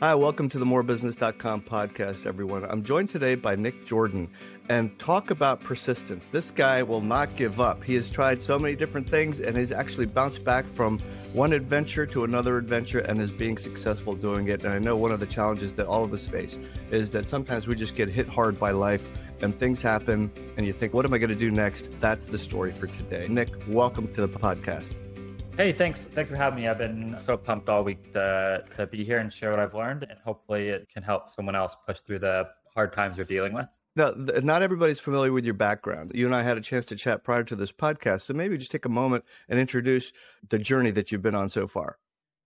Hi, welcome to the morebusiness.com podcast, everyone. I'm joined today by Nick Jordan and talk about persistence. This guy will not give up. He has tried so many different things and has actually bounced back from one adventure to another adventure and is being successful doing it. And I know one of the challenges that all of us face is that sometimes we just get hit hard by life and things happen and you think, what am I going to do next? That's the story for today. Nick, welcome to the podcast. Hey, thanks. Thanks for having me. I've been so pumped all week to, to be here and share what I've learned, and hopefully it can help someone else push through the hard times they're dealing with. Now, not everybody's familiar with your background. You and I had a chance to chat prior to this podcast, so maybe just take a moment and introduce the journey that you've been on so far.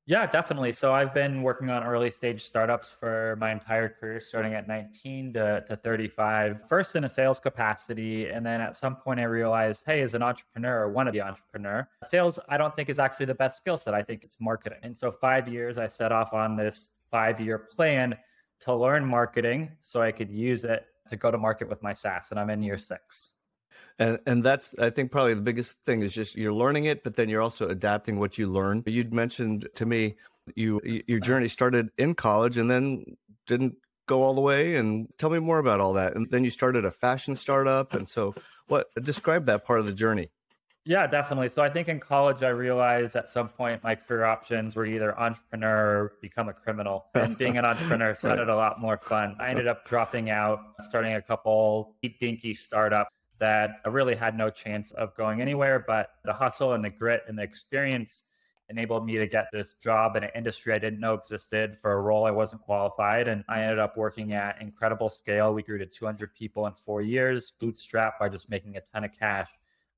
Yeah, definitely. So I've been working on early stage startups for my entire career, starting at 19 to, to 35, first in a sales capacity. And then at some point, I realized, hey, as an entrepreneur, want to be entrepreneur. Sales, I don't think is actually the best skill set. I think it's marketing. And so, five years, I set off on this five year plan to learn marketing so I could use it to go to market with my SaaS. And I'm in year six and and that's i think probably the biggest thing is just you're learning it but then you're also adapting what you learn you'd mentioned to me you your journey started in college and then didn't go all the way and tell me more about all that and then you started a fashion startup and so what describe that part of the journey yeah, definitely. So I think in college, I realized at some point my career options were either entrepreneur or become a criminal. And being an entrepreneur sounded right. a lot more fun. I ended up dropping out, starting a couple dinky startup that I really had no chance of going anywhere. But the hustle and the grit and the experience enabled me to get this job in an industry I didn't know existed for a role I wasn't qualified. And I ended up working at incredible scale. We grew to 200 people in four years, bootstrap by just making a ton of cash.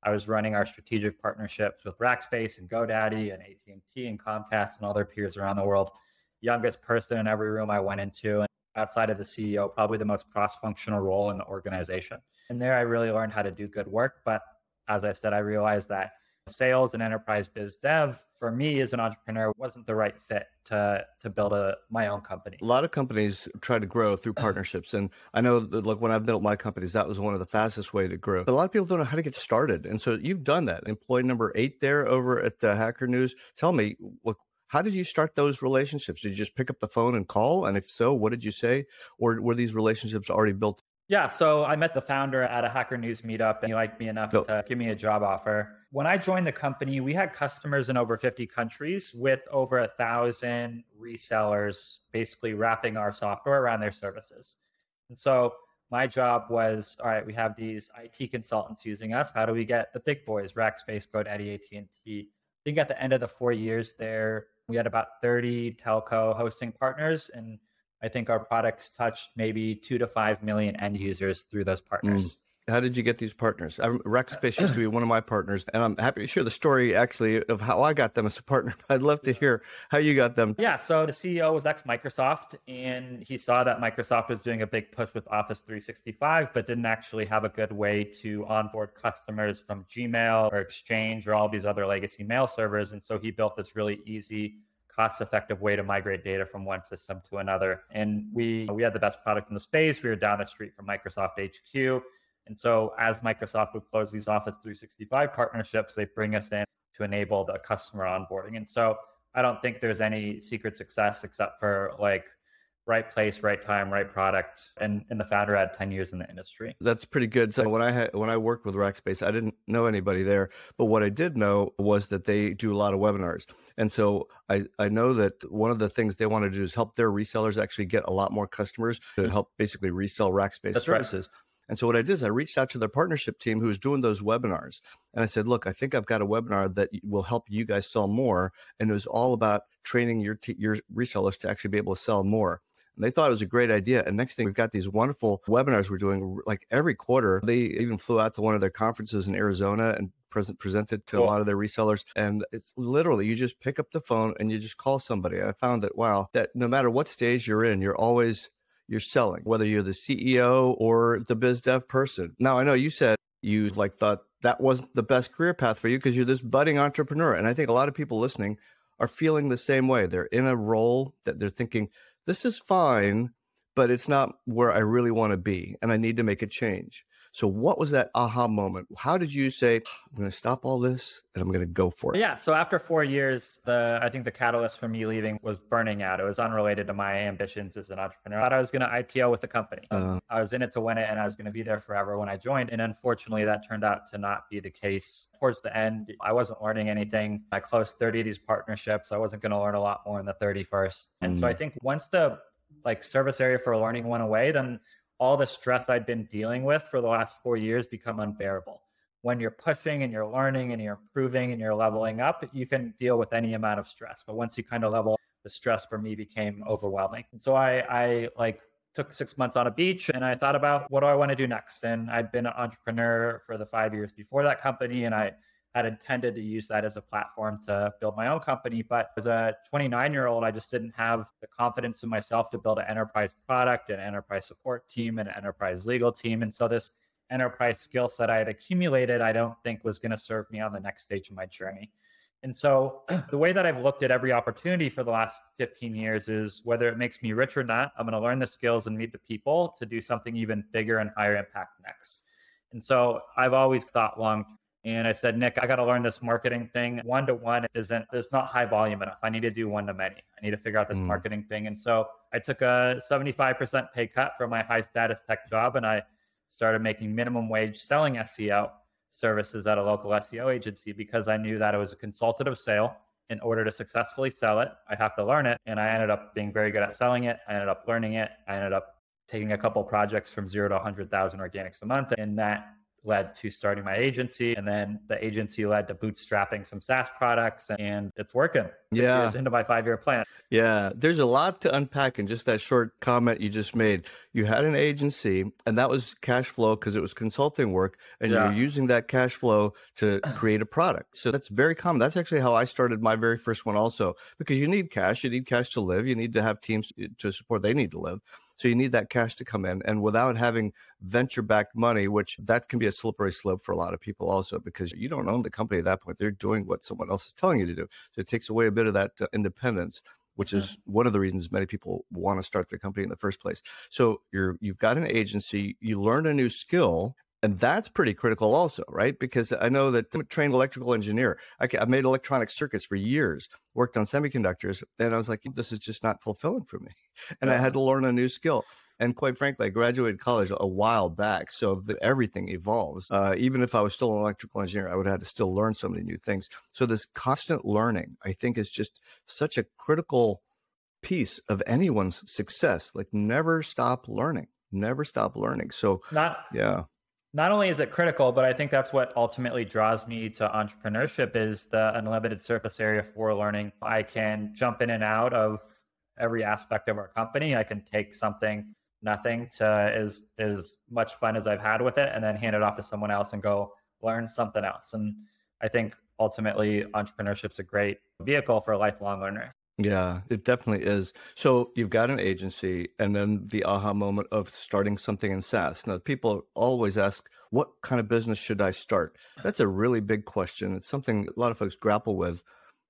I was running our strategic partnerships with Rackspace and GoDaddy and AT&T and Comcast and all their peers around the world. Youngest person in every room I went into, outside of the CEO, probably the most cross-functional role in the organization. And there I really learned how to do good work. But as I said, I realized that sales and enterprise biz dev for me as an entrepreneur wasn't the right fit to to build a my own company. A lot of companies try to grow through partnerships, and I know that like when I've built my companies, that was one of the fastest way to grow. But a lot of people don't know how to get started, and so you've done that. Employee number eight there over at the Hacker News. Tell me, what, how did you start those relationships? Did you just pick up the phone and call? And if so, what did you say? Or were these relationships already built yeah, so I met the founder at a Hacker News meetup and he liked me enough oh. to give me a job offer. When I joined the company, we had customers in over 50 countries with over a thousand resellers basically wrapping our software around their services. And so my job was all right, we have these IT consultants using us. How do we get the big boys, Rackspace, GoDaddy, AT&T? I think at the end of the four years there, we had about 30 telco hosting partners and I think our products touched maybe two to five million end users through those partners. Mm. How did you get these partners? Um, I, Rackspace uh, uh, used to be one of my partners, and I'm happy to share the story actually of how I got them as a partner. I'd love to hear how you got them. Yeah, so the CEO was ex Microsoft, and he saw that Microsoft was doing a big push with Office 365, but didn't actually have a good way to onboard customers from Gmail or Exchange or all these other legacy mail servers. And so he built this really easy cost effective way to migrate data from one system to another. And we we had the best product in the space. We were down the street from Microsoft HQ. And so as Microsoft would close these Office 365 partnerships, they bring us in to enable the customer onboarding. And so I don't think there's any secret success except for like right place, right time, right product, and and the founder had ten years in the industry. That's pretty good. So when I had when I worked with Rackspace, I didn't know anybody there, but what I did know was that they do a lot of webinars, and so I I know that one of the things they want to do is help their resellers actually get a lot more customers to help basically resell Rackspace That's services. Right. And so what I did is I reached out to their partnership team who was doing those webinars. And I said, look, I think I've got a webinar that will help you guys sell more. And it was all about training your, t- your resellers to actually be able to sell more. And they thought it was a great idea. And next thing, we've got these wonderful webinars we're doing like every quarter. They even flew out to one of their conferences in Arizona and present presented to cool. a lot of their resellers. And it's literally you just pick up the phone and you just call somebody. I found that wow, that no matter what stage you're in, you're always you're selling, whether you're the CEO or the biz dev person. Now I know you said you like thought that wasn't the best career path for you because you're this budding entrepreneur. And I think a lot of people listening are feeling the same way. They're in a role that they're thinking, this is fine, but it's not where I really want to be. And I need to make a change. So, what was that aha moment? How did you say, I'm going to stop all this and I'm going to go for it? Yeah. So, after four years, the I think the catalyst for me leaving was burning out. It was unrelated to my ambitions as an entrepreneur. I thought I was going to IPO with the company. Uh, I was in it to win it and I was going to be there forever when I joined. And unfortunately, that turned out to not be the case. Towards the end, I wasn't learning anything. I closed 30 of these partnerships. I wasn't going to learn a lot more in the 31st. And mm. so, I think once the like service area for learning went away, then all the stress I'd been dealing with for the last four years become unbearable. When you're pushing and you're learning and you're improving and you're leveling up, you can deal with any amount of stress. But once you kind of level, the stress for me became overwhelming. And so I, I like took six months on a beach and I thought about what do I want to do next? And I'd been an entrepreneur for the five years before that company. And I had intended to use that as a platform to build my own company. But as a 29 year old, I just didn't have the confidence in myself to build an enterprise product, an enterprise support team, an enterprise legal team. And so this enterprise skill set I had accumulated, I don't think was going to serve me on the next stage of my journey. And so the way that I've looked at every opportunity for the last 15 years is whether it makes me rich or not, I'm going to learn the skills and meet the people to do something even bigger and higher impact next. And so I've always thought long and I said, Nick, I got to learn this marketing thing. One to one isn't, it's not high volume enough. I need to do one to many. I need to figure out this mm. marketing thing. And so I took a 75% pay cut from my high status tech job and I started making minimum wage selling SEO services at a local SEO agency because I knew that it was a consultative sale. In order to successfully sell it, I have to learn it. And I ended up being very good at selling it. I ended up learning it. I ended up taking a couple projects from zero to 100,000 organics a month. And that led to starting my agency and then the agency led to bootstrapping some SaaS products and it's working. Yeah. into my five year plan. Yeah. There's a lot to unpack in just that short comment you just made. You had an agency and that was cash flow because it was consulting work and yeah. you're using that cash flow to create a product. So that's very common. That's actually how I started my very first one also because you need cash. You need cash to live. You need to have teams to support. They need to live. So you need that cash to come in. And without having venture backed money, which that can be a slippery slope for a lot of people also, because you don't own the company at that point. They're doing what someone else is telling you to do. So it takes away a bit of that uh, independence which is one of the reasons many people want to start their company in the first place. So you're you've got an agency, you learn a new skill, and that's pretty critical also right because i know that i'm a trained electrical engineer I, I made electronic circuits for years worked on semiconductors and i was like this is just not fulfilling for me and yeah. i had to learn a new skill and quite frankly, I graduated college a while back, so the, everything evolves. Uh, even if I was still an electrical engineer, I would have had to still learn so many new things. So this constant learning, I think, is just such a critical piece of anyone's success. Like never stop learning, never stop learning. So not yeah, not only is it critical, but I think that's what ultimately draws me to entrepreneurship is the unlimited surface area for learning. I can jump in and out of every aspect of our company. I can take something nothing to as as much fun as I've had with it and then hand it off to someone else and go learn something else. And I think ultimately entrepreneurship's a great vehicle for lifelong learner. Yeah, it definitely is. So you've got an agency and then the aha moment of starting something in SaaS. Now, people always ask, what kind of business should I start? That's a really big question. It's something a lot of folks grapple with.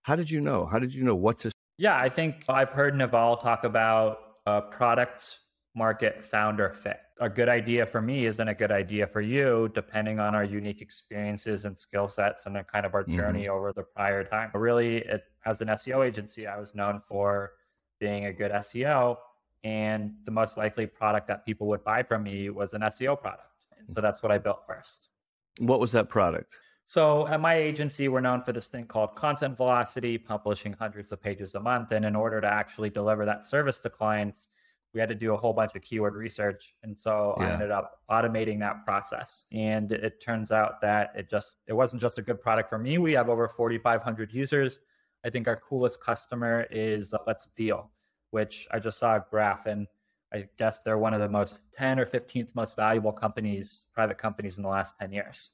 How did you know? How did you know what to? Yeah, I think I've heard Naval talk about uh, product market founder fit. A good idea for me isn't a good idea for you, depending on our unique experiences and skill sets and kind of our journey mm-hmm. over the prior time. But really, it, as an SEO agency, I was known for being a good SEO. And the most likely product that people would buy from me was an SEO product. And so that's what I built first. What was that product? So at my agency, we're known for this thing called content velocity, publishing hundreds of pages a month. And in order to actually deliver that service to clients, we had to do a whole bunch of keyword research and so yeah. i ended up automating that process. And it turns out that it just it wasn't just a good product for me. We have over 4500 users. I think our coolest customer is uh, let's Deel which i just saw a graph and i guess they're one of the most 10 or 15th most valuable companies private companies in the last 10 years.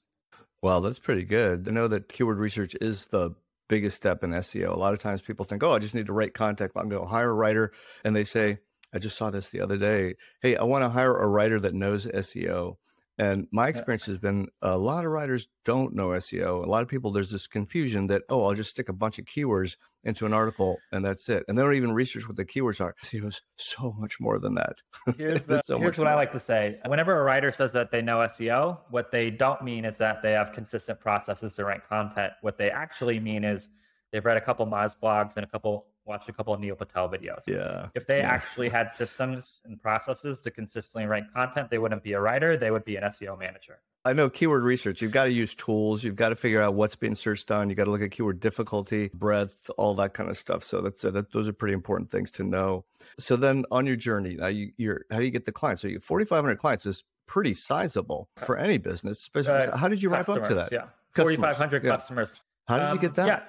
Well that's pretty good. I know that keyword research is the biggest step in seo a lot of times people think oh i just need to write content i'm going to hire a writer and they say I just saw this the other day. Hey, I want to hire a writer that knows SEO And my uh, experience has been a lot of writers don't know SEO. A lot of people, there's this confusion that, oh, I'll just stick a bunch of keywords into an article and that's it. And they don't even research what the keywords are. SEO is so much more than that. Here's, the, so here's what more. I like to say. Whenever a writer says that they know SEO, what they don't mean is that they have consistent processes to rank content. What they actually mean is they've read a couple Moz blogs and a couple watched a couple of Neil Patel videos. Yeah. If they yeah. actually had systems and processes to consistently rank content, they wouldn't be a writer, they would be an SEO manager. I know keyword research, you've got to use tools, you've got to figure out what's being searched on, you got to look at keyword difficulty, breadth, all that kind of stuff. So that's uh, that, those are pretty important things to know. So then on your journey, now you, are how do you get the clients? So you 4500 clients is pretty sizable for any business. Uh, how did you ramp up to that? Yeah. 4500 customers. How did um, you get that? Yeah.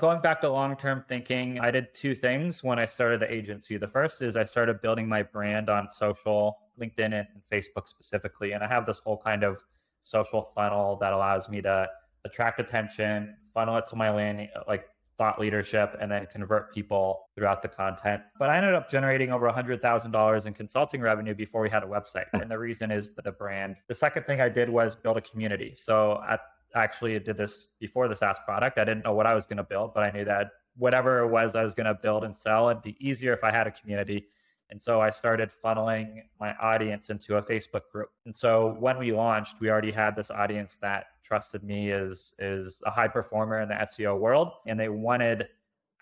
Going back to long term thinking, I did two things when I started the agency. The first is I started building my brand on social, LinkedIn and Facebook specifically. And I have this whole kind of social funnel that allows me to attract attention, funnel it to my landing, like thought leadership, and then convert people throughout the content. But I ended up generating over $100,000 in consulting revenue before we had a website. And the reason is the brand. The second thing I did was build a community. So at actually did this before the SaaS product. I didn't know what I was going to build, but I knew that whatever it was I was going to build and sell, it'd be easier if I had a community. And so I started funneling my audience into a Facebook group. And so when we launched, we already had this audience that trusted me as is a high performer in the SEO world, and they wanted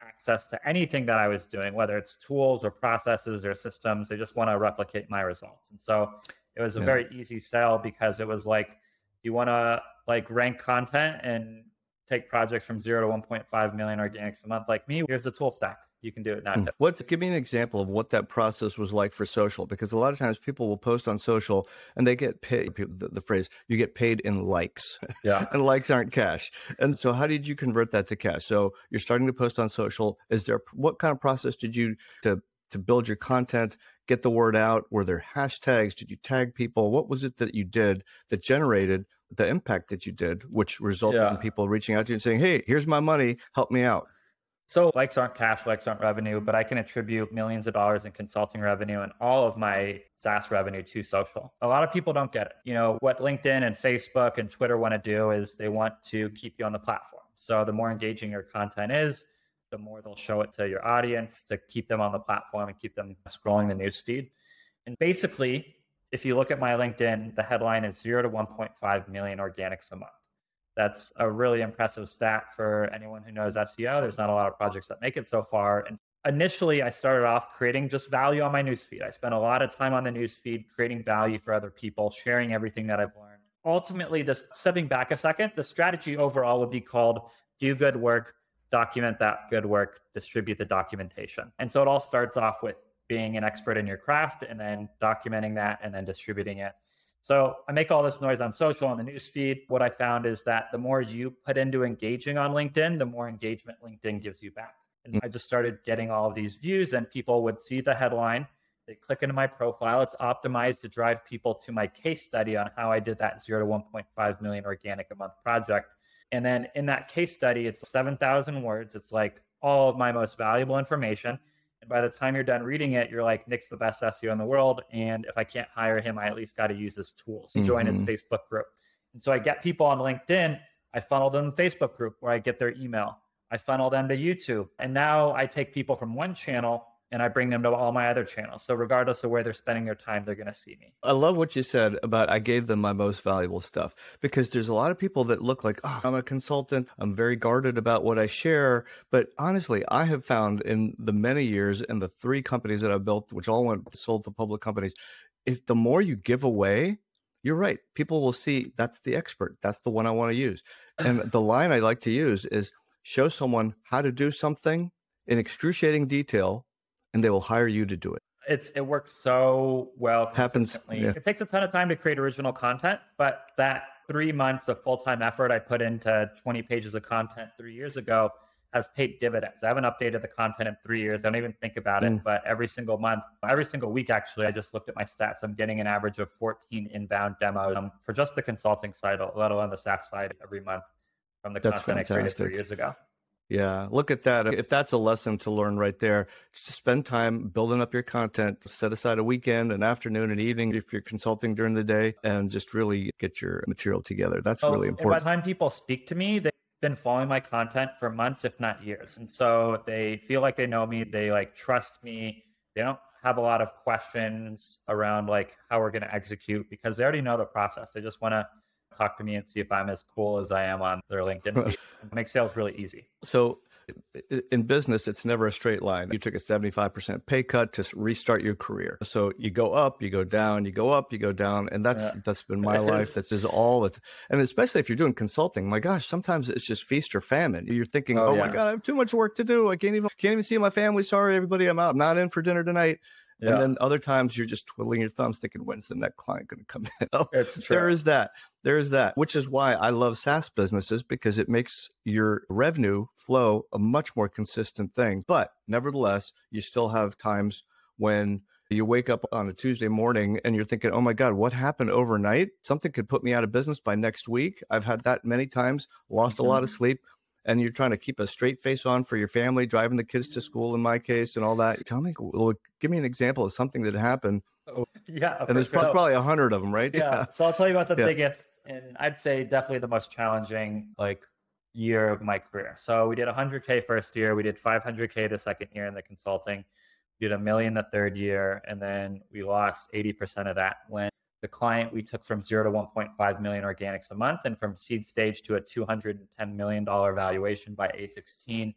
access to anything that I was doing, whether it's tools or processes or systems. They just want to replicate my results. And so it was a yeah. very easy sell because it was like, you want to like rank content and take projects from zero to 1.5 million organics a month like me, here's the tool stack. You can do it now. Hmm. What? Give me an example of what that process was like for social, because a lot of times people will post on social and they get paid. The, the phrase "you get paid in likes," yeah, and likes aren't cash. And so, how did you convert that to cash? So you're starting to post on social. Is there what kind of process did you to to build your content, get the word out? Were there hashtags? Did you tag people? What was it that you did that generated the impact that you did, which resulted yeah. in people reaching out to you and saying, "Hey, here's my money, help me out." So likes aren't cash, likes aren't revenue, but I can attribute millions of dollars in consulting revenue and all of my SaaS revenue to social. A lot of people don't get it. You know, what LinkedIn and Facebook and Twitter want to do is they want to keep you on the platform. So the more engaging your content is, the more they'll show it to your audience to keep them on the platform and keep them scrolling the newsfeed. And basically, if you look at my LinkedIn, the headline is zero to 1.5 million organics a month. That's a really impressive stat for anyone who knows SEO. There's not a lot of projects that make it so far. And initially, I started off creating just value on my newsfeed. I spent a lot of time on the newsfeed creating value for other people, sharing everything that I've learned. Ultimately, just stepping back a second, the strategy overall would be called do good work, document that good work, distribute the documentation. And so it all starts off with being an expert in your craft and then documenting that and then distributing it. So I make all this noise on social on the news feed. What I found is that the more you put into engaging on LinkedIn, the more engagement LinkedIn gives you back. And I just started getting all of these views, and people would see the headline. They click into my profile. It's optimized to drive people to my case study on how I did that zero to 1.5 million organic a month project. And then in that case study, it's 7,000 words. It's like all of my most valuable information. And by the time you're done reading it, you're like, Nick's the best SEO in the world. And if I can't hire him, I at least got to use his tools. Mm-hmm. Join his. Facebook group. And so I get people on LinkedIn. I funnel them to Facebook group where I get their email. I funnel them to YouTube. And now I take people from one channel and I bring them to all my other channels. So regardless of where they're spending their time, they're going to see me. I love what you said about I gave them my most valuable stuff because there's a lot of people that look like, oh, I'm a consultant. I'm very guarded about what I share. But honestly, I have found in the many years and the three companies that I've built, which all went sold to public companies, if the more you give away, you're right. People will see that's the expert. That's the one I want to use. And the line I like to use is show someone how to do something in excruciating detail and they will hire you to do it. It's it works so well. Happens. Yeah. It takes a ton of time to create original content, but that three months of full time effort I put into 20 pages of content three years ago has paid dividends. I haven't updated the content in three years. I don't even think about mm. it, but every single month, every single week, actually, I just looked at my stats. I'm getting an average of 14 inbound demos um, for just the consulting side, let alone the SaaS side every month from the That's content fantastic. I created three years ago. Yeah, look at that. If that's a lesson to learn right there, just spend time building up your content, set aside a weekend, an afternoon, an evening if you're consulting during the day, and just really get your material together. That's really important. By the time people speak to me, they've been following my content for months, if not years. And so they feel like they know me, they like trust me. They don't have a lot of questions around like how we're going to execute because they already know the process. They just want to talk to me and see if I'm as cool as I am on their LinkedIn. make sales really easy. So in business, it's never a straight line. You took a 75% pay cut to restart your career. So you go up, you go down, you go up, you go down. And that's, yeah. that's been my life. That's just all it's, and especially if you're doing consulting, my gosh, sometimes it's just feast or famine. You're thinking, oh, oh yeah. my God, I have too much work to do. I can't even, can't even see my family. Sorry, everybody. I'm out. I'm not in for dinner tonight. Yeah. And then other times you're just twiddling your thumbs thinking, when's the next client going to come in? oh, it's true. There is that. There is that, which is why I love SaaS businesses because it makes your revenue flow a much more consistent thing. But nevertheless, you still have times when you wake up on a Tuesday morning and you're thinking, oh my God, what happened overnight? Something could put me out of business by next week. I've had that many times, lost mm-hmm. a lot of mm-hmm. sleep and you're trying to keep a straight face on for your family, driving the kids to mm-hmm. school in my case and all that. Tell me, well, give me an example of something that happened. Oh, yeah. And there's sure. probably a hundred of them, right? Yeah. yeah. So I'll tell you about the yeah. biggest and I'd say definitely the most challenging like year of my career. So we did 100K first year, we did 500K the second year in the consulting, we did a million the third year, and then we lost 80% of that when the client we took from zero to 1.5 million organics a month and from seed stage to a 210 million dollar valuation by A16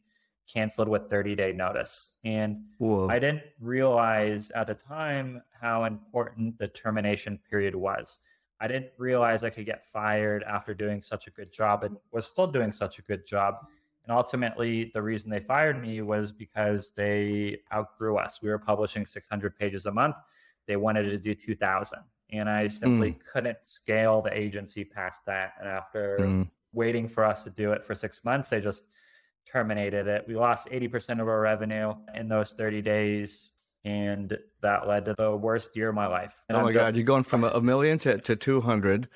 canceled with 30 day notice. And Whoa. I didn't realize at the time how important the termination period was. I didn't realize I could get fired after doing such a good job and was still doing such a good job. And ultimately, the reason they fired me was because they outgrew us. We were publishing 600 pages a month. They wanted to do 2,000 and I simply mm. couldn't scale the agency past that. And after mm. waiting for us to do it for six months, they just terminated it. We lost 80% of our revenue in those 30 days. And that led to the worst year of my life. And oh my God, you're going from a million to, to 200,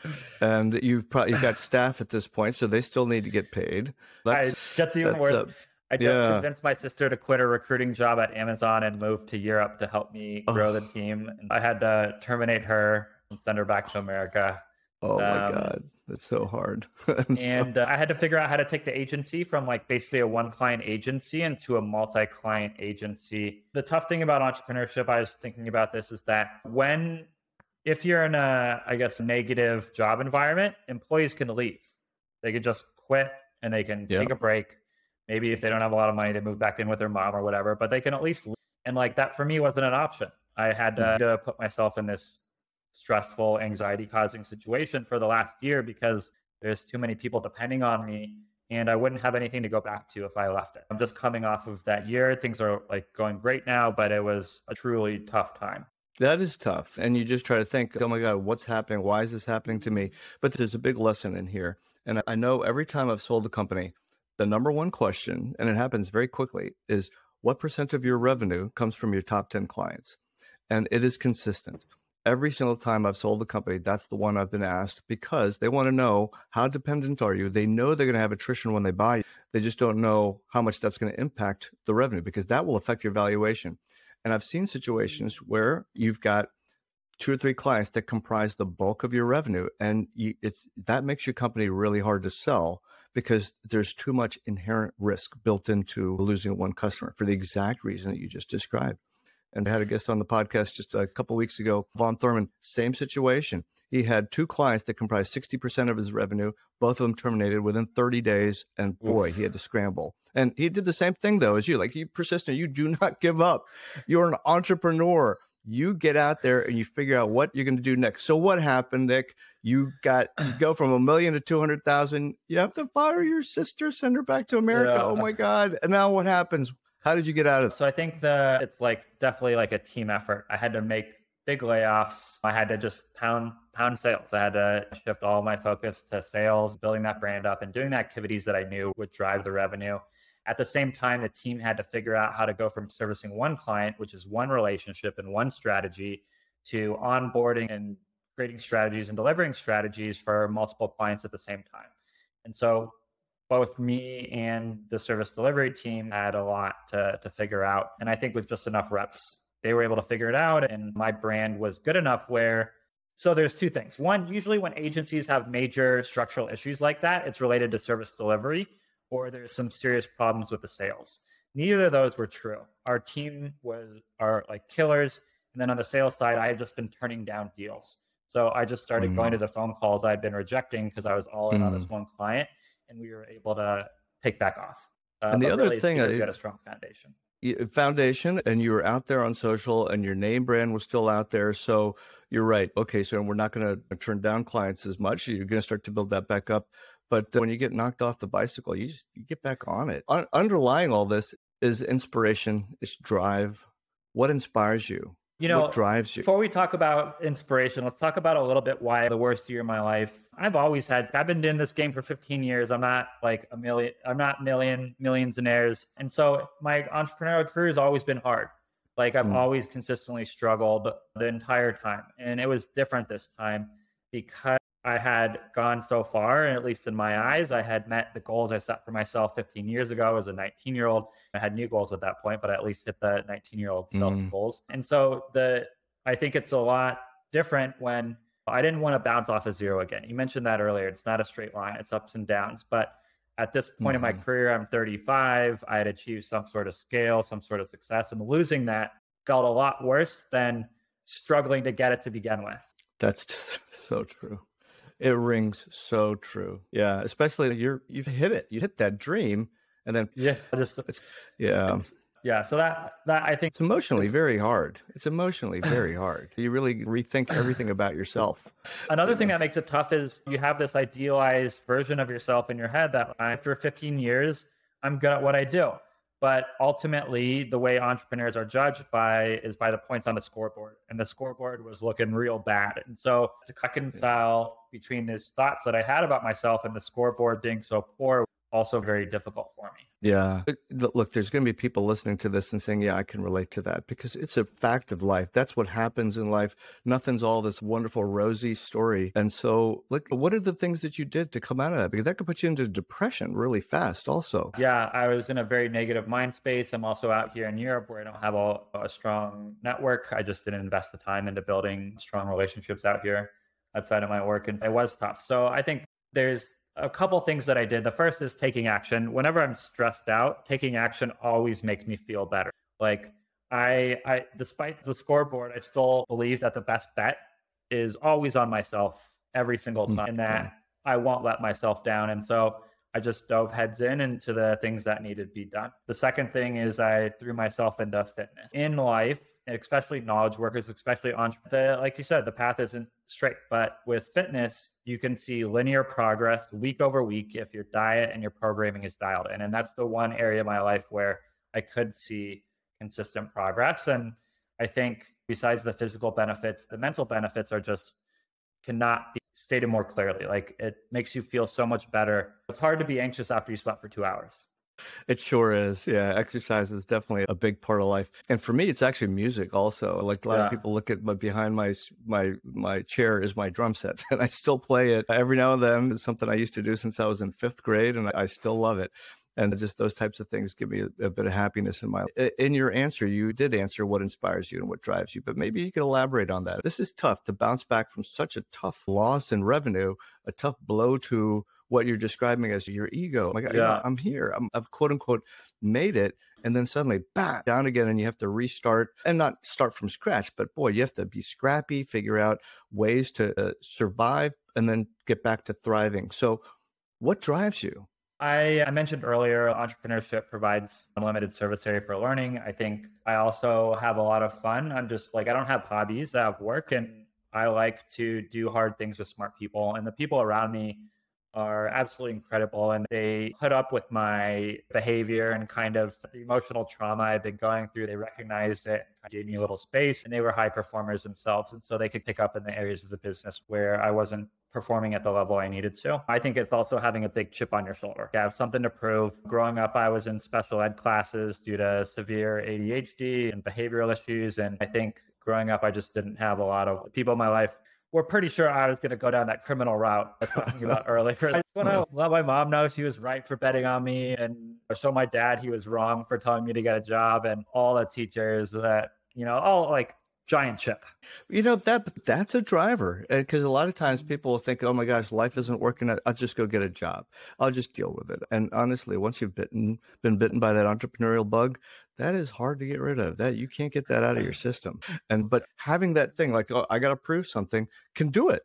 and you've probably you've got staff at this point, so they still need to get paid. That's, I, that's even that's worse. A, I just yeah. convinced my sister to quit a recruiting job at Amazon and move to Europe to help me grow oh. the team. I had to terminate her and send her back to America. Oh my um, god, that's so hard. and uh, I had to figure out how to take the agency from like basically a one client agency into a multi client agency. The tough thing about entrepreneurship, I was thinking about this, is that when if you're in a I guess negative job environment, employees can leave. They can just quit and they can take a break Maybe if they don't have a lot of money, they move back in with their mom or whatever, but they can at least, and like that for me wasn't an option. I had to, mm-hmm. to put myself in this stressful, anxiety causing situation for the last year because there's too many people depending on me and I wouldn't have anything to go back to if I left it. I'm just coming off of that year. Things are like going great now, but it was a truly tough time. That is tough. And you just try to think, oh my God, what's happening? Why is this happening to me? But there's a big lesson in here. And I know every time I've sold a company, the number one question, and it happens very quickly, is what percent of your revenue comes from your top 10 clients? And it is consistent. Every single time I've sold a company, that's the one I've been asked because they want to know how dependent are you? They know they're going to have attrition when they buy. You. They just don't know how much that's going to impact the revenue because that will affect your valuation. And I've seen situations where you've got two or three clients that comprise the bulk of your revenue and you, it's that makes your company really hard to sell because there's too much inherent risk built into losing one customer for the exact reason that you just described. And I had a guest on the podcast just a couple weeks ago, Von Thurman, same situation. He had two clients that comprised 60% of his revenue, both of them terminated within 30 days. And boy, Oof. he had to scramble. And he did the same thing, though, as you. Like, you persistent, you do not give up. You're an entrepreneur. You get out there and you figure out what you're going to do next. So, what happened, Nick? you got you go from a million to 200,000. You have to fire your sister, send her back to America. Yeah. Oh my God. And now what happens? How did you get out of it? So I think the it's like definitely like a team effort. I had to make big layoffs. I had to just pound pound sales. I had to shift all my focus to sales, building that brand up and doing the activities that I knew would drive the revenue. At the same time, the team had to figure out how to go from servicing one client, which is one relationship and one strategy, to onboarding and creating strategies and delivering strategies for multiple clients at the same time. And so both me and the service delivery team had a lot to, to figure out. And I think with just enough reps, they were able to figure it out. And my brand was good enough where, so there's two things. One, usually when agencies have major structural issues like that, it's related to service delivery or there's some serious problems with the sales. Neither of those were true. Our team was are like killers. And then on the sales side, I had just been turning down deals. So I just started mm. going to the phone calls I'd been rejecting because I was all in mm. on this mm. one client and we were able to pick back off. Uh, and the other really, thing, you got a strong foundation. Foundation, and you were out there on social, and your name brand was still out there. So you're right. Okay, so we're not going to turn down clients as much. You're going to start to build that back up. But when you get knocked off the bicycle, you just you get back on it. Un- underlying all this is inspiration, is drive. What inspires you? You know, what drives you? Before we talk about inspiration, let's talk about a little bit why the worst year of my life. I've always had, I've been in this game for 15 years. I'm not like a million, I'm not million, heirs. And so my entrepreneurial career has always been hard. Like I've mm. always consistently struggled the entire time. And it was different this time because I had gone so far, and at least in my eyes, I had met the goals I set for myself 15 years ago as a 19 year old. I had new goals at that point, but I at least hit the 19 year old self mm. goals. And so the I think it's a lot different when I didn't want to bounce off a of zero again. You mentioned that earlier. It's not a straight line, it's ups and downs. But at this point mm. in my mm-hmm. career, I'm 35. I had achieved some sort of scale, some sort of success, and losing that felt a lot worse than struggling to get it to begin with. That's so true. It rings so true. Yeah, especially you're you've hit it. You hit that dream, and then yeah, just it's, yeah, it's, yeah. So that that I think it's emotionally it's, very hard. It's emotionally very hard. You really rethink everything about yourself. Another thing that makes it tough is you have this idealized version of yourself in your head that after 15 years, I'm good at what I do. But ultimately, the way entrepreneurs are judged by is by the points on the scoreboard. And the scoreboard was looking real bad. And so to reconcile between these thoughts that I had about myself and the scoreboard being so poor also very difficult for me. Yeah. Look, there's going to be people listening to this and saying, yeah, I can relate to that because it's a fact of life. That's what happens in life. Nothing's all this wonderful, rosy story. And so, like, what are the things that you did to come out of that? Because that could put you into depression really fast, also. Yeah. I was in a very negative mind space. I'm also out here in Europe where I don't have a, a strong network. I just didn't invest the time into building strong relationships out here outside of my work. And it was tough. So I think there's a couple things that I did. The first is taking action. Whenever I'm stressed out, taking action always makes me feel better. Like I, I, despite the scoreboard, I still believe that the best bet is always on myself every single mm, time, and that I won't let myself down. And so I just dove heads in into the things that needed to be done. The second thing is I threw myself into fitness. In life, especially knowledge workers, especially entrepreneurs. Like you said, the path isn't straight, but with fitness, you can see linear progress week over week if your diet and your programming is dialed in. And that's the one area of my life where I could see consistent progress. And I think besides the physical benefits, the mental benefits are just cannot be stated more clearly. Like it makes you feel so much better. It's hard to be anxious after you slept for two hours. It sure is. Yeah, exercise is definitely a big part of life. And for me, it's actually music also. Like a lot yeah. of people look at my behind my my my chair is my drum set, and I still play it every now and then. It's something I used to do since I was in fifth grade, and I still love it. And just those types of things give me a, a bit of happiness in my life. In your answer, you did answer what inspires you and what drives you, but maybe you could elaborate on that. This is tough to bounce back from such a tough loss in revenue, a tough blow to what you're describing as your ego. Like, yeah. I'm here. I'm, I've quote unquote made it. And then suddenly back down again, and you have to restart and not start from scratch. But boy, you have to be scrappy, figure out ways to uh, survive, and then get back to thriving. So, what drives you? I, I, mentioned earlier, entrepreneurship provides unlimited service area for learning. I think I also have a lot of fun. I'm just like, I don't have hobbies, I have work, and I like to do hard things with smart people. And the people around me are absolutely incredible and they put up with my behavior and kind of the emotional trauma I've been going through. They recognized it, gave me a little space, and they were high performers themselves. And so they could pick up in the areas of the business where I wasn't performing at the level I needed to. I think it's also having a big chip on your shoulder. You have something to prove. Growing up, I was in special ed classes due to severe ADHD and behavioral issues. And I think growing up, I just didn't have a lot of people in my life we're pretty sure I was going to go down that criminal route I was talking about earlier. I just want to let my mom know she was right for betting on me and show my dad he was wrong for telling me to get a job and all the teachers that, you know, all like giant chip. You know that that's a driver uh, because a lot of times mm-hmm. people will think, "Oh my gosh, life isn't working. I'll just go get a job. I'll just deal with it." And honestly, once you've bitten been bitten by that entrepreneurial bug, that is hard to get rid of. That you can't get that out of your system. And but having that thing like, "Oh, I got to prove something," can do it.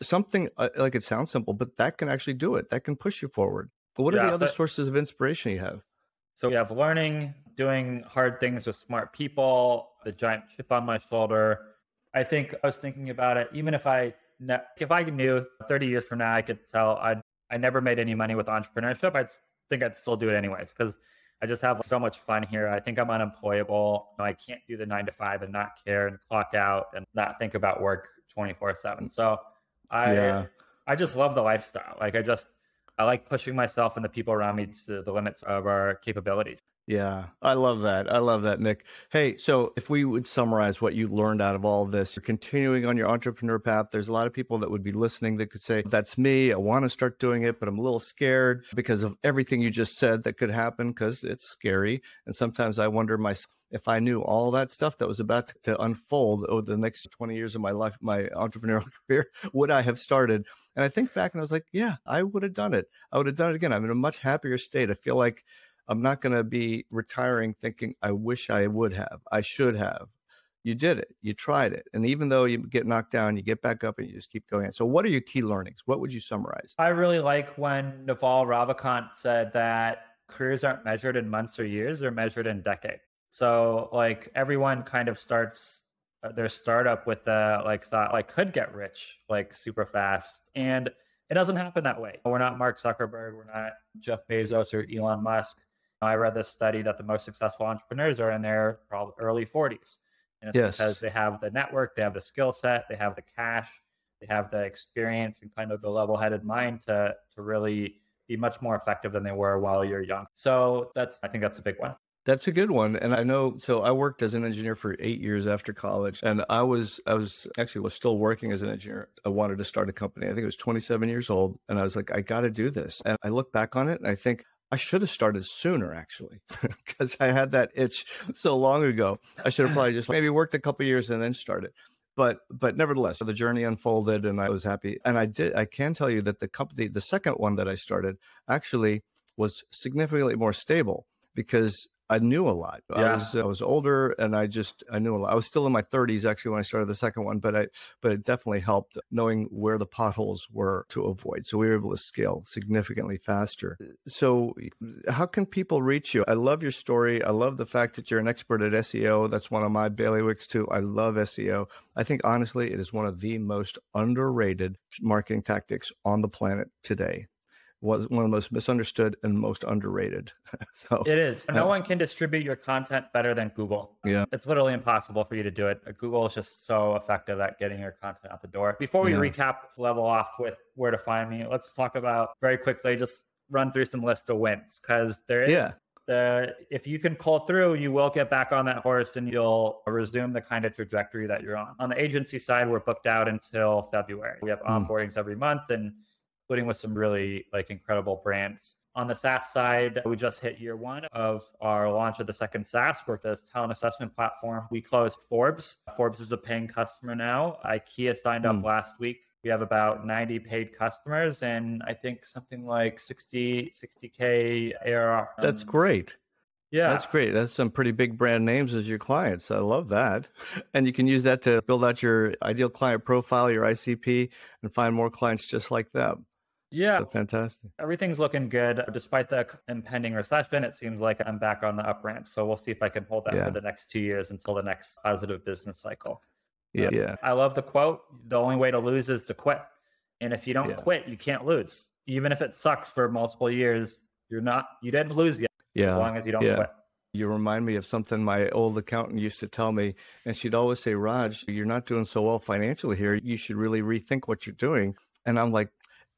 Something uh, like it sounds simple, but that can actually do it. That can push you forward. What are the other so, sources of inspiration you have? So we have learning, doing hard things with smart people, the giant chip on my shoulder. I think I was thinking about it. Even if I if I knew 30 years from now I could tell I I never made any money with entrepreneurship, I think I'd still do it anyways because I just have so much fun here. I think I'm unemployable. I can't do the nine to five and not care and clock out and not think about work 24 seven. So I yeah. I just love the lifestyle. Like I just I like pushing myself and the people around me to the limits of our capabilities. Yeah, I love that. I love that, Nick. Hey, so if we would summarize what you learned out of all of this, you're continuing on your entrepreneur path. There's a lot of people that would be listening that could say, That's me. I want to start doing it, but I'm a little scared because of everything you just said that could happen because it's scary. And sometimes I wonder myself if I knew all that stuff that was about to unfold over the next 20 years of my life, my entrepreneurial career, would I have started? And I think back and I was like, yeah, I would have done it. I would have done it again. I'm in a much happier state. I feel like I'm not going to be retiring thinking, I wish I would have, I should have. You did it, you tried it. And even though you get knocked down, you get back up and you just keep going. So, what are your key learnings? What would you summarize? I really like when Naval Ravikant said that careers aren't measured in months or years, they're measured in decades. So, like, everyone kind of starts uh, their startup with a like thought like could get rich like super fast and it doesn't happen that way we're not mark zuckerberg we're not jeff bezos or elon musk I read this study that the most successful entrepreneurs are in their probably early 40s. And it's yes. because they have the network, they have the skill set, they have the cash, they have the experience and kind of the level headed mind to, to really be much more effective than they were while you're young. So that's, I think that's a big one. That's a good one. And I know so I worked as an engineer for 8 years after college and I was I was actually was still working as an engineer. I wanted to start a company. I think it was 27 years old and I was like I got to do this. And I look back on it and I think I should have started sooner, actually, because I had that itch so long ago. I should have probably just maybe worked a couple years and then started. But but nevertheless, the journey unfolded, and I was happy. And I did. I can tell you that the company, the second one that I started, actually was significantly more stable because I knew a lot. Yeah. I was I was older and I just I knew a lot. I was still in my 30s actually when I started the second one, but I but it definitely helped knowing where the potholes were to avoid. So we were able to scale significantly faster. So how can people reach you? I love your story. I love the fact that you're an expert at SEO. That's one of my bailiwicks too. I love SEO. I think honestly it is one of the most underrated marketing tactics on the planet today was one of the most misunderstood and most underrated. so it is. No uh, one can distribute your content better than Google. Yeah. It's literally impossible for you to do it. Google is just so effective at getting your content out the door. Before we yeah. recap level off with where to find me, let's talk about very quickly just run through some list of wins because there is yeah. The, if you can pull through, you will get back on that horse and you'll resume the kind of trajectory that you're on. On the agency side, we're booked out until February. We have hmm. onboardings mm. every month and including with some really like incredible brands. On the SaaS side, we just hit year one of our launch of the second SaaS, Workello talent assessment platform. We closed Forbes. Forbes is a paying customer now. IKEA signed up mm. last week. We have about 90 paid customers and I think something like 60, 60K ARR. That's great. Yeah. That's great. That's some pretty big brand names as your clients. I love that. And you can use that to build out your ideal client profile, your ICP, and find more clients just like them. Yeah. So fantastic. Everything's looking good. Despite the impending recession, it seems like I'm back on the up ramp. So we'll see if I can hold that yeah. for the next two years until the next positive business cycle. Yeah. Um, yeah. I love the quote the only way to lose is to quit. And if you don't yeah. quit, you can't lose. Even if it sucks for multiple years, you're not, you didn't lose yet. Yeah. As long as you don't yeah. quit. You remind me of something my old accountant used to tell me. And she'd always say, Raj, you're not doing so well financially here. You should really rethink what you're doing. And I'm like,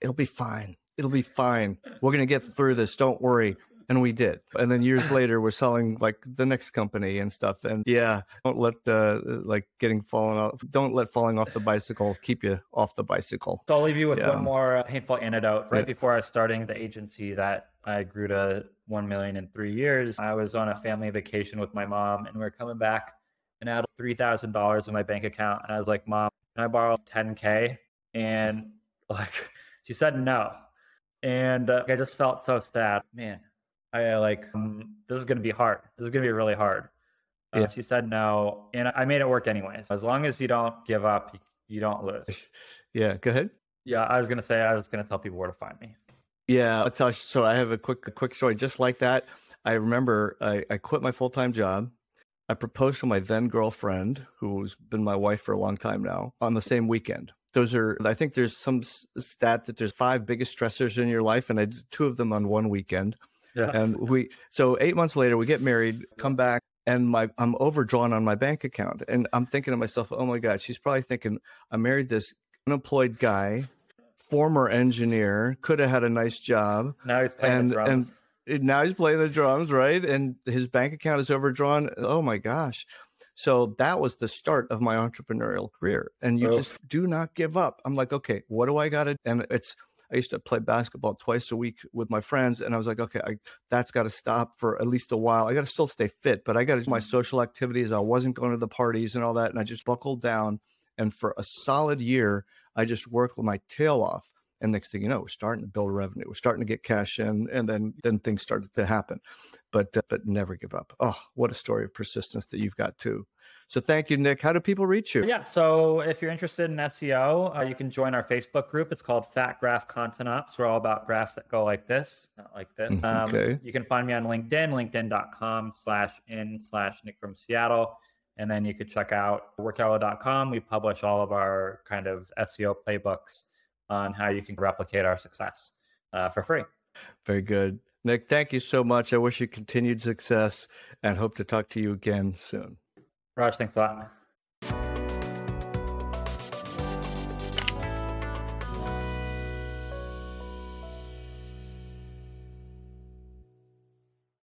it'll be fine. It'll be fine. We're going to get through this. Don't worry. and we did. And then years later, we're selling like the next company and stuff. And yeah, don't let uh, like getting falling off. Don't let falling off the bicycle keep you off the bicycle. So I'll leave you with Yeah. one more uh, painful anecdote. Right Yeah. before I was starting the agency that I grew to one million in three years, I was on a family vacation with my mom, and we're coming back, and I had three thousand dollars in my bank account, and I was like, "Mom, can I borrow ten k?" And like, she said no, and uh, I just felt so sad. Man, I like um, this is gonna be hard. This is gonna be really hard. Uh, Yeah. She said no, and I made it work anyways. As long as you don't give up, you, don't lose. Yeah, go ahead. Yeah, I was gonna say I was gonna tell people where to find me. Yeah, tell so I have a quick a quick story just like that. I remember I, I quit my full time job. I proposed to my then girlfriend, who's been my wife for a long time now, on the same weekend. Those are, I think there's some stat that there's five biggest stressors in your life, and I did two of them on one weekend. Yeah. And we, so eight months later, we get married, come back, and my I'm overdrawn on my bank account, and I'm thinking to myself, oh my god, she's probably thinking I married this unemployed guy, former engineer, could have had a nice job, now he's playing and- the drums. and now he's playing the drums, right? And his bank account is overdrawn. Oh my gosh. So that was the start of my entrepreneurial career. And you Oof. just do not give up. I'm like, okay, what do I got to? And it's, I used to play basketball twice a week with my friends. And I was like, okay, I, that's got to stop for at least a while. I got to still stay fit, but I got to do my mm-hmm. social activities. I wasn't going to the parties and all that. And I just buckled down. And for a solid year, I just worked my tail off. And next thing you know, we're starting to build revenue. We're starting to get cash in, and then then things started to happen. But uh, but never give up. Oh, what a story of persistence that you've got too. So thank you, Nick. How do people reach you? Yeah. So if you're interested in SEO, uh, you can join our Facebook group. It's called Fat Graph Content Ops. We're all about graphs that go like this, not like this. Mhm, Um, okay. You can find me on LinkedIn, linkedin.com slash in slash Nick from Seattle. And then you could check out workello.com. We publish all of our kind of SEO playbooks on how you can replicate our success uh, for free. Very good, Nick. Thank you so much. I wish you continued success, and hope to talk to you again soon. Raj, thanks a lot.